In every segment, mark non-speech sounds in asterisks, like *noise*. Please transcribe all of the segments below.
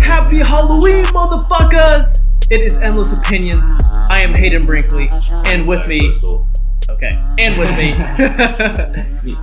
Happy Halloween, motherfuckers! It is Endless Opinions. I am Hayden Brinkley, and with me, okay, and with me.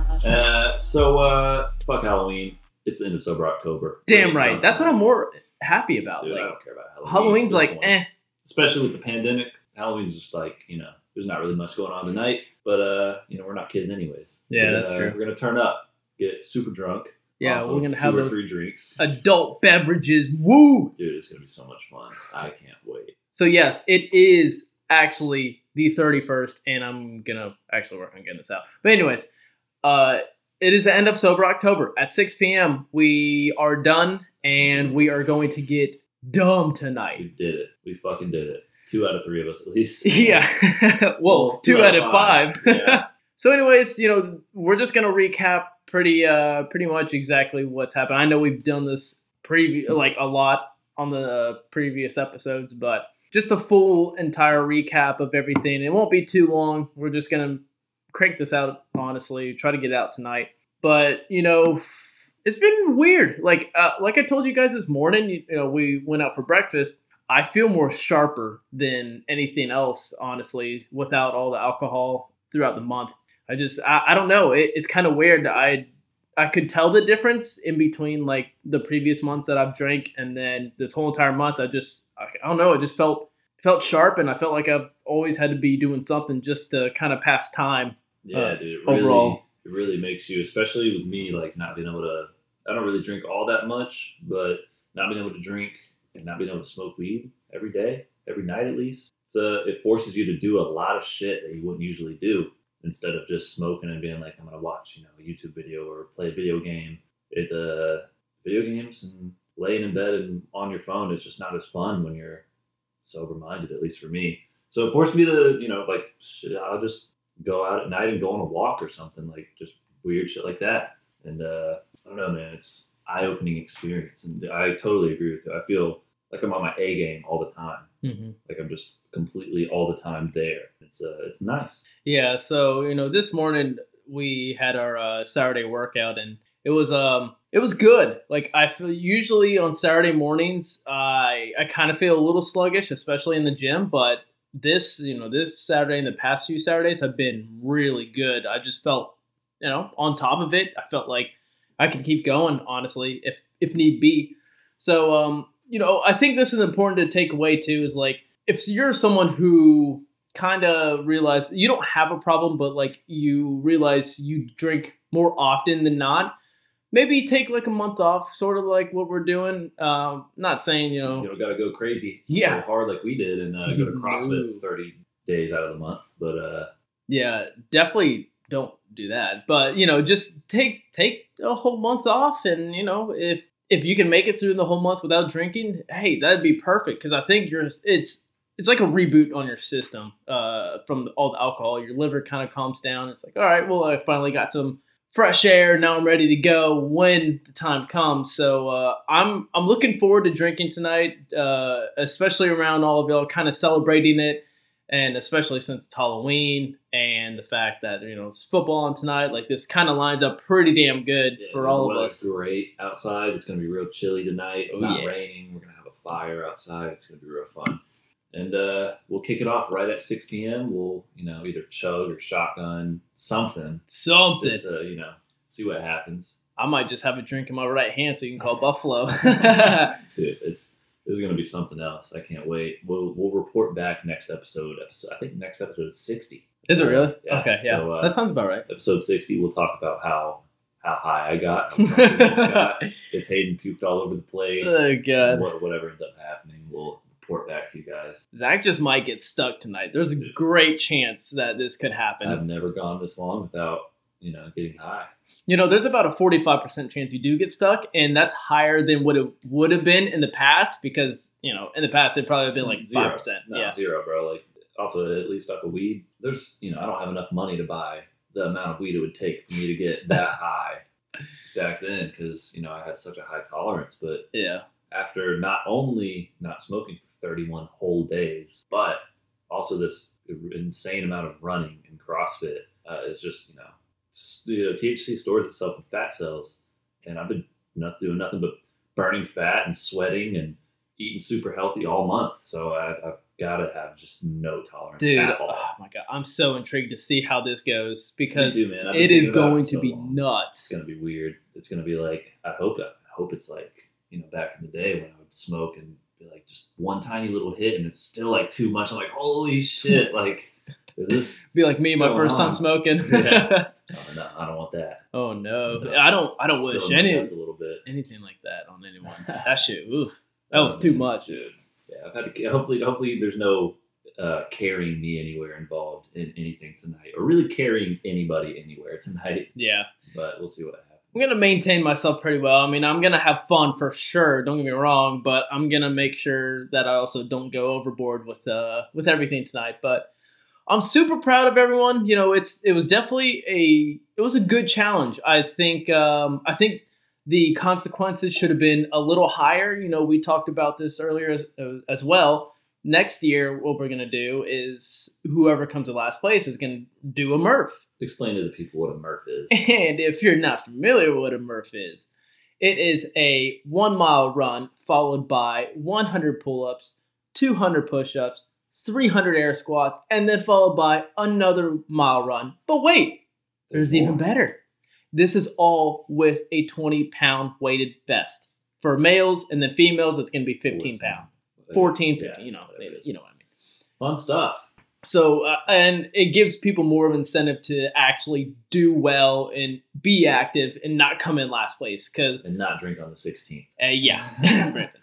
*laughs* Uh, so, uh, fuck Halloween. It's the end of sober October. damn right. That's what I'm more happy about. Dude, I don't care about Halloween. Halloween's like, eh. Especially with the pandemic, Halloween's just like you know, there's not really much going on tonight. But uh, you know, we're not kids anyways. Yeah, But, that's uh, true. We're gonna turn up, get super drunk. Yeah, we're gonna have those three drinks. adult beverages. Woo! Dude, it's gonna be so much fun. I can't wait. So yes, it is actually the 31st, and I'm gonna actually work on getting this out. But anyways, uh, it is the end of sober October at 6 p.m. We are done, and we are going to get dumb tonight. We did it. We fucking did it. Two out of three of us, at least. *laughs* Yeah. *laughs* Well, two, out of five. yeah. *laughs* so, anyways, you know, we're just gonna recap pretty, uh, pretty much exactly what's happened. I know we've done this preview like a lot on the previous episodes, but just a full entire recap of everything. It won't be too long. We're just gonna crank this out honestly. Try to get it out tonight. But you know, it's been weird. Like, uh, like I told you guys this morning. You, you know, we went out for breakfast. I feel more sharper than anything else, honestly, without all the alcohol throughout the month. I just, I, I don't know. It, it's kind of weird. I, I could tell the difference in between like the previous months that I've drank and then this whole entire month. I just, I, I don't know. It just felt, felt sharp, and I felt like I've always had to be doing something just to kind of pass time. Yeah, Uh, dude. It really, overall. it really makes you, especially with me, like not being able to. I don't really drink all that much, but not being able to drink and not being able to smoke weed every day, every night at least. So it forces you to do a lot of shit that you wouldn't usually do instead of just smoking and being like, I'm gonna watch, you know, a YouTube video or play a video game. It uh, video games and laying in bed and on your phone is just not as fun when you're sober minded, at least for me. So it forced me to, you know, like shit, I'll just go out at night and go on a walk or something, like just weird shit like that. And uh, I don't know, man, it's eye opening experience, and I totally agree with you. I feel like I'm on my A game all the time. Mm-hmm. Like I'm just completely all the time there. It's uh, it's nice. Yeah, so you know, this morning we had our uh, Saturday workout, and it was um, it was good. Like I feel usually on Saturday mornings, I I kind of feel a little sluggish, especially in the gym. But this, you know, this Saturday and the past few Saturdays have been really good. I just felt, you know, on top of it. I felt like I could keep going, honestly, if if need be. So um, you know, I think this is important to take away too. Is like if you're someone who kind of realize you don't have a problem, but like you realize you drink more often than not, maybe take like a month off, sort of like what we're doing. Um, not saying you know, You don't got to go crazy, Yeah. go hard like we did, and uh, go to *laughs* CrossFit 30 days out of the month. But uh, yeah, definitely don't do that. But you know, just take take a whole month off, and you know, if if you can make it through the whole month without drinking, hey, that'd be perfect. Because I think you're it's it's like a reboot on your system uh, from all the alcohol. Your liver kind of calms down. It's like, all right, well, I finally got some fresh air. Now I'm ready to go when the time comes. So uh, I'm I'm looking forward to drinking tonight, uh, especially around all of y'all, kind of celebrating it, and especially since it's Halloween and the fact that you know it's football on tonight. Like this kind of lines up pretty damn good yeah, for all of us. Great outside. It's gonna be real chilly tonight. It's Oh, not yeah. raining. We're gonna have a fire outside. It's gonna be real fun. And uh, we'll kick it off right at 6 p.m. We'll, you know, either chug or shotgun something Something. just to, you know, see what happens. I might just have a drink in my right hand so you can call *laughs* Buffalo. *laughs* Dude, it's this is gonna be something else. I can't wait. We'll we'll report back next episode. Episode I think next episode is 60. Is it really? Yeah, Okay, yeah. so, uh, that sounds about right. Episode 60, we'll talk about how how high I got, how *laughs* got, if Hayden puked all over the place. oh god. what, whatever ends up happening, we'll report back to you guys. Zach just might get stuck tonight. There's a great chance that this could happen. I've never gone this long without, you know, getting high. You know, there's about a 45% chance you do get stuck, and that's higher than what it would have been in the past because, you know, in the past it'd probably have been like Zero. 5%. No, yeah. zero, bro. Like off of at least off of weed. There's, you know, I don't have enough money to buy the amount of weed it would take for me to get *laughs* that high back then because you know I had such a high tolerance. But Yeah. after not only not smoking for 31 whole days, but also this insane amount of running and CrossFit uh, is just you know, you know THC stores itself in fat cells, and I've been not doing nothing but burning fat and sweating and eating super healthy all month. So I, I've got to have just no tolerance Dude, at all. oh my god, I'm so intrigued to see how this goes because too. It is going for to so be long. nuts. It's gonna be weird. It's gonna be like I hope I hope it's like you know back in the day when I would smoke and be like just one tiny little hit and it's still like too much. I'm like holy shit! *laughs* Like is this? Be like me, my first time smoking. *laughs* Yeah. *laughs* Oh, no, I don't want that. oh no, No. I don't. I don't wish Spilling my any a little bit. anything like that on anyone. *laughs* that shit, oof, that was too much. dude. Yeah, I've had to. Hopefully, hopefully there's no uh, carrying me anywhere involved in anything tonight, or really carrying anybody anywhere tonight. Yeah. But we'll see what happens. I'm gonna maintain myself pretty well. I mean, I'm gonna have fun for sure. Don't get me wrong, but I'm gonna make sure that I also don't go overboard with uh with everything tonight. But I'm super proud of everyone. You know, it's it was definitely a it was a good challenge. I think um, I think the consequences should have been a little higher. You know, we talked about this earlier as, uh, as well. Next year, what we're gonna do is whoever comes to last place is gonna do a Murph. Explain to the people what a Murph is. *laughs* And if you're not familiar with what a Murph is, it is a one mile run followed by 100 pull ups, 200 push ups, 300 air squats, and then followed by another mile run. But wait, there's even better. This is all with a 20 pound weighted vest. For males and then females, it's going to be 15 pound. 14, 15, Yeah, you know, whatever it is. you know what I mean. Fun stuff. So, uh, and it gives people more of incentive to actually do well and be active and not come in last place. Because, And not drink on the 16th. uh, yeah, *laughs* Branson.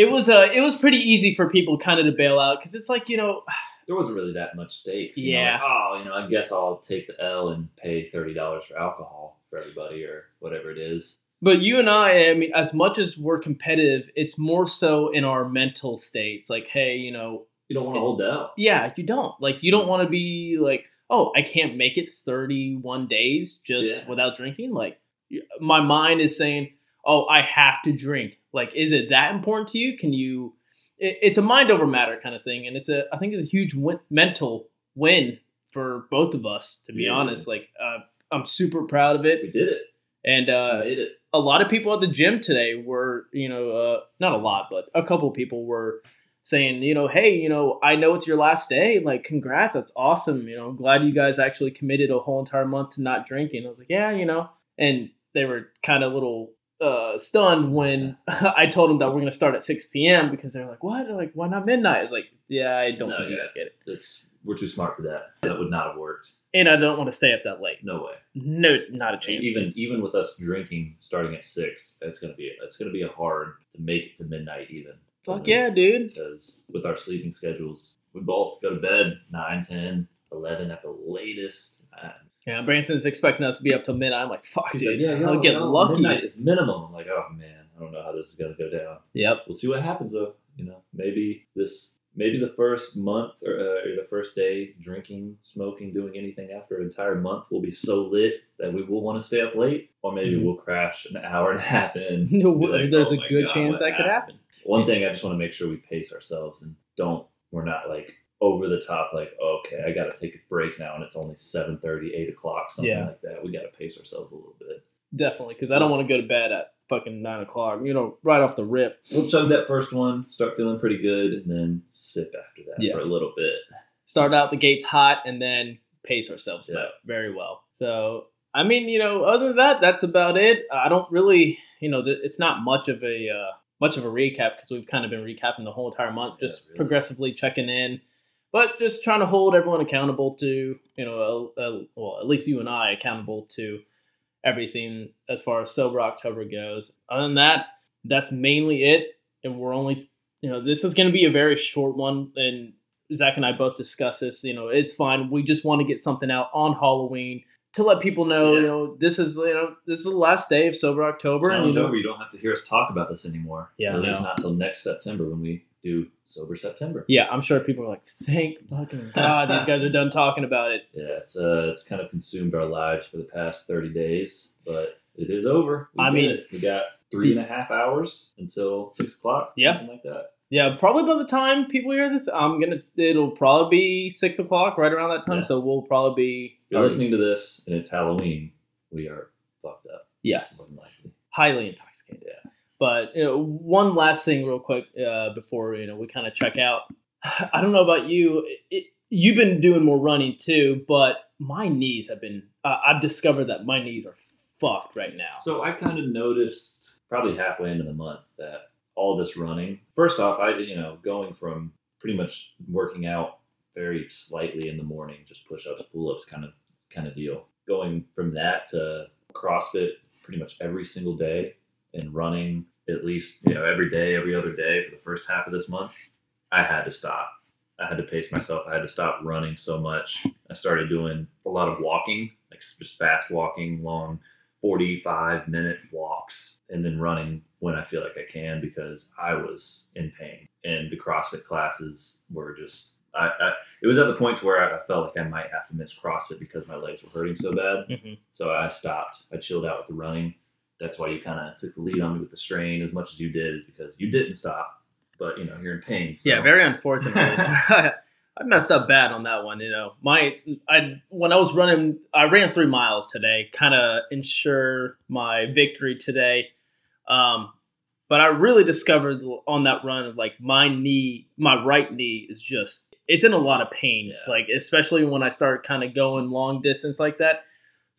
It was uh, it was pretty easy for people kind of to bail out because it's like you know *sighs* There wasn't really that much stakes. you know, Yeah. like, oh, you know, I guess I'll take the L and pay $30 for alcohol for everybody or whatever it is. But you and I, I mean, as much as we're competitive, it's more so in our mental states. Like, hey, you know, You don't want to hold out. yeah, you don't like, you don't want to be like, oh, I can't make it 31 days just Yeah. without drinking. Like, my mind is saying, oh, I have to drink. Like, is it that important to you? Can you? It, it's a mind over matter kind of thing, and it's a, I think it's a huge win, mental win for both of us. To be Yeah, honest, like, uh, I'm super proud of it, We did it. and uh, did it. a lot of people at the gym today were, you know, uh, not a lot, but a couple people were saying, you know, hey, you know, I know it's your last day. Like, congrats, that's awesome. You know, I'm glad you guys actually committed a whole entire month to not drinking. I was like, yeah, you know, and they were kind of a little uh, stunned when *laughs* I told them that we're gonna start at 6 p.m. because they're like, what? They're like, why not midnight? It's like, yeah, I don't No, think you guys get it, That's we're too smart for that. That would not have worked. and I don't want to stay up that late. No way. No, not a chance. Even even with us drinking starting at six, that's gonna be it's gonna be a hard to make it to midnight even. Fuck yeah, dude. Because with our sleeping schedules, we both go to bed 9, 10, 11 at the latest. Yeah, Branson's expecting us to be up till midnight. I'm like, fuck, he's dude. like, yeah, I'll no, get no, lucky. Midnight is minimum. I'm like, oh man, I don't know how this is gonna go down. Yep. We'll see what happens though. You know, maybe this, maybe the first month or, uh, or the first day drinking, smoking, doing anything after an entire month will be so lit that we will want to stay up late, or maybe Mhm. we'll crash an hour and a half in. *laughs* No, like, there's "Oh a good God, chance that could happen. One thing I just want to make sure we pace ourselves and don't. We're not like over the top. Like, okay, I got to take a break now, and it's only 7:30, 8 o'clock, something Yeah. like that. We got to pace ourselves a little bit. Definitely, because I don't want to go to bed at fucking nine o'clock. You know, right off the rip. We'll chug that first one, start feeling pretty good, and then sip after that Yes. for a little bit. Start out the gates hot and then pace ourselves Yeah. very well. So, I mean, you know, other than that, that's about it. I don't really, you know, it's not much of a uh, much of a recap because we've kind of been recapping the whole entire month, Yeah, just really. progressively checking in. But just trying to hold everyone accountable to, you know, uh, uh, well, at least you and I accountable to everything as far as sober October goes. Other than that, that's mainly it. And we're only, you know, this is going to be a very short one. And Zach and I both discuss this. You know, it's fine. We just want to get something out on Halloween to let people know, you know, this is, you know, this is the last day of sober October. And, Challenge you know, over. You don't have to hear us talk about this anymore. Yeah, At least no. not until next September when we do sober September. yeah, I'm sure people are like, thank fucking *laughs* God, these guys are done talking about it. Yeah, it's uh, it's kind of consumed our lives for the past thirty days, but it is over. We I mean, it. we got three and a half hours until six o'clock. Yeah. something like that. Yeah, probably by the time people hear this, I'm gonna it'll probably be six o'clock right around that time. Yeah. So we'll probably be If you're listening to this and it's Halloween, we are fucked up. Yes, More than likely. highly intoxicated. Yeah. But you know, one last thing, real quick, uh, before you know we kind of check out. *sighs* I don't know about you. It, you've been doing more running too, but my knees have been. Uh, I've discovered that my knees are fucked right now. So I kind of noticed probably halfway into the month that all this running. First off, I you know going from pretty much working out very slightly in the morning, just push ups, pull ups, kind of kind of deal. Going from that to CrossFit pretty much every single day and running at least you know every day, every other day for the first half of this month. I had to stop. I had to pace myself. I had to stop running so much. I started doing a lot of walking, like just fast walking, long 45 minute walks and then running when I feel like I can because I was in pain. And the CrossFit classes were just, I, I it was at the point where I felt like I might have to miss CrossFit because my legs were hurting so bad. Mhm. So I stopped. I chilled out with the running. That's why you kind of took the lead on me with the strain as much as you did, because you didn't stop, but you know you're in pain. So. Yeah, very unfortunate. *laughs* I messed up bad on that one. You know, my I when I was running, I ran three miles today, kind of ensure my victory today. Um, but I really discovered on that run, like my knee, my right knee is just it's in a lot of pain. Yeah. Like especially when I start kind of going long distance like that.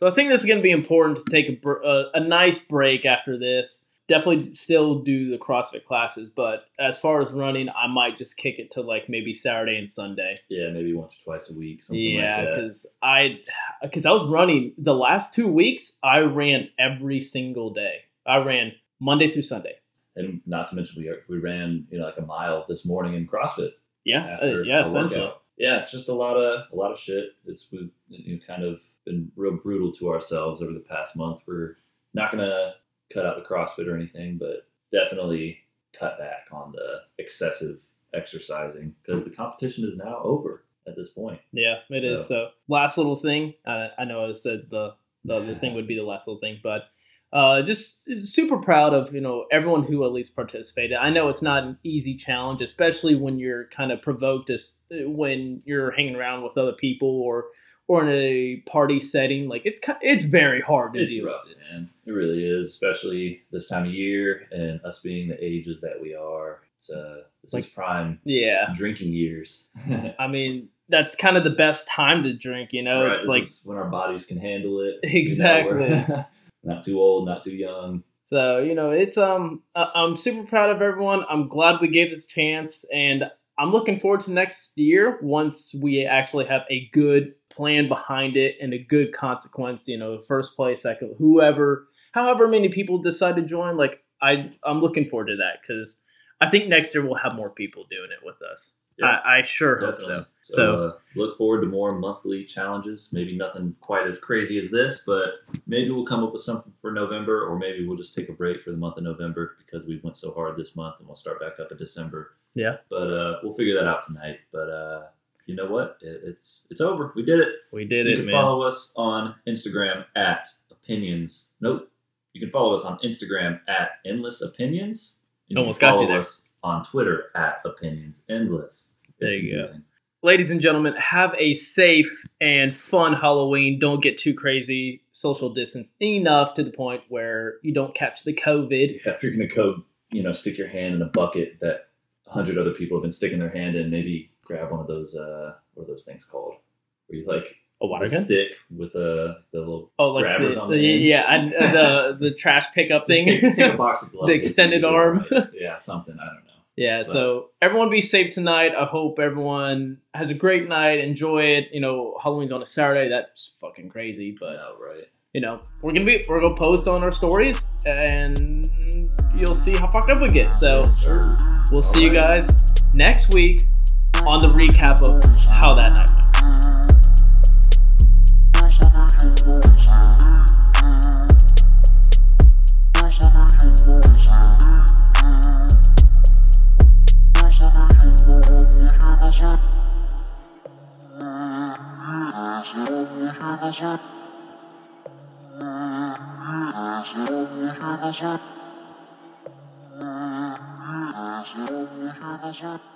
So I think this is going to be important to take a, a, a nice break after this. Definitely still do the CrossFit classes, but as far as running, I might just kick it to like maybe Saturday and Sunday. yeah, maybe once or twice a week, something Yeah, like because I because I was running the last two weeks. I ran every single day. I ran Monday through Sunday. And not to mention, we we ran you know like a mile this morning in CrossFit. Yeah, uh, yeah, essentially. workout. Yeah, it's just a lot of a lot of shit. It's you know, kind of been real brutal to ourselves over the past month. We're not gonna cut out the CrossFit or anything, but definitely cut back on the excessive exercising because the competition is now over at this point. Yeah, it is. So- So last little thing. Uh, I know I said the the other thing would be the last little thing, but uh, just super proud of you know everyone who at least participated. I know it's not an easy challenge, especially when you're kind of provoked as when you're hanging around with other people or or in a party setting. Like it's it's very hard to It's deal rough, with. man. It really is, especially this time of year and us being the ages that we are. It's uh, this is prime Yeah, drinking years. *laughs* I mean that's kind of the best time to drink. You know, right, it's like when our bodies can handle it. You know, Exactly. *laughs* not too old, not too young. So you know, it's um, I'm super proud of everyone. I'm glad we gave this chance, and I'm looking forward to next year once we actually have a good plan behind it and a good consequence. You know, first place, second, whoever, however many people decide to join. Like I, I'm looking forward to that because I think next year we'll have more people doing it with us. Yeah. I, I sure hope Definitely. so. So, So- uh, look forward to more monthly challenges. Maybe nothing quite as crazy as this, but maybe we'll come up with something for November, or maybe we'll just take a break for the month of November because we went so hard this month, and we'll start back up in December. Yeah. But uh, we'll figure that out tonight. But uh, you know what? It, it's it's over. We did it. We did you it, can man. follow us on Instagram at opinions. Nope. You can follow us on Instagram at endless opinions. And Almost got you there. us on Twitter at opinions endless. It's There you go. ladies and gentlemen, have a safe and fun Halloween. Don't get too crazy. Social distance enough to the point where you don't catch the COVID. Yeah, if you're gonna go, you know, stick your hand in a bucket that a hundred other people have been sticking their hand in, maybe grab one of those. Uh, what are those things called? Where you like A water gun? stick with a the little. Oh, like grabbers the, on the, the yeah, and uh, the *laughs* the trash pickup thing. Take, take a *laughs* box of gloves. The extended arm. right? Yeah, something. I don't know. yeah. But- So everyone be safe tonight. I hope everyone has a great night. Enjoy it. You know, Halloween's on a Saturday. That's fucking crazy, but yeah, right. you know, we're gonna be we're gonna post on our stories, and you'll see how fucked up we get. So. Yes. We'll see you guys next week on the recap of how that night went. You. Russia.